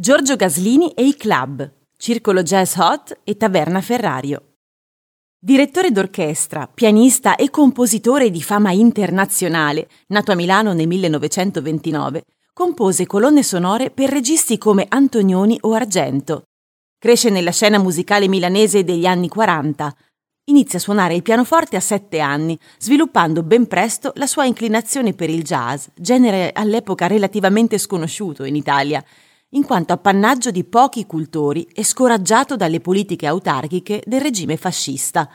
Giorgio Gaslini e i club, Circolo Jazz Hot e Taverna Ferrario. Direttore d'orchestra, pianista e compositore di fama internazionale, nato a Milano nel 1929, compose colonne sonore per registi come Antonioni o Argento. Cresce nella scena musicale milanese degli anni 40. Inizia a suonare il pianoforte a sette anni, sviluppando ben presto la sua inclinazione per il jazz, genere all'epoca relativamente sconosciuto in Italia, in quanto appannaggio di pochi cultori e scoraggiato dalle politiche autarchiche del regime fascista.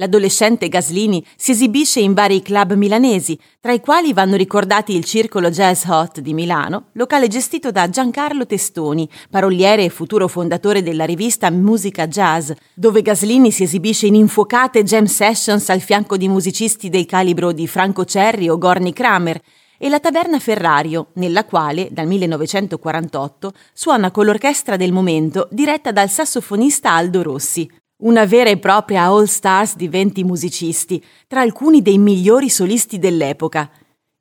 L'adolescente Gaslini si esibisce in vari club milanesi, tra i quali vanno ricordati il Circolo Jazz Hot di Milano, locale gestito da Giancarlo Testoni, paroliere e futuro fondatore della rivista Musica Jazz, dove Gaslini si esibisce in infuocate jam sessions al fianco di musicisti del calibro di Franco Cerri o Gorni Kramer, e la Taverna Ferrario, nella quale, dal 1948, suona con l'orchestra del momento diretta dal sassofonista Aldo Rossi. Una vera e propria all stars di 20 musicisti, tra alcuni dei migliori solisti dell'epoca.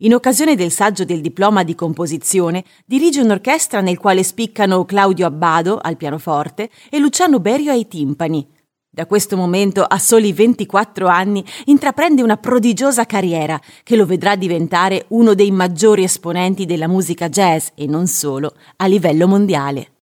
In occasione del saggio del diploma di composizione, dirige un'orchestra nel quale spiccano Claudio Abbado al pianoforte e Luciano Berio ai timpani. Da questo momento, a soli 24 anni, intraprende una prodigiosa carriera che lo vedrà diventare uno dei maggiori esponenti della musica jazz e non solo a livello mondiale.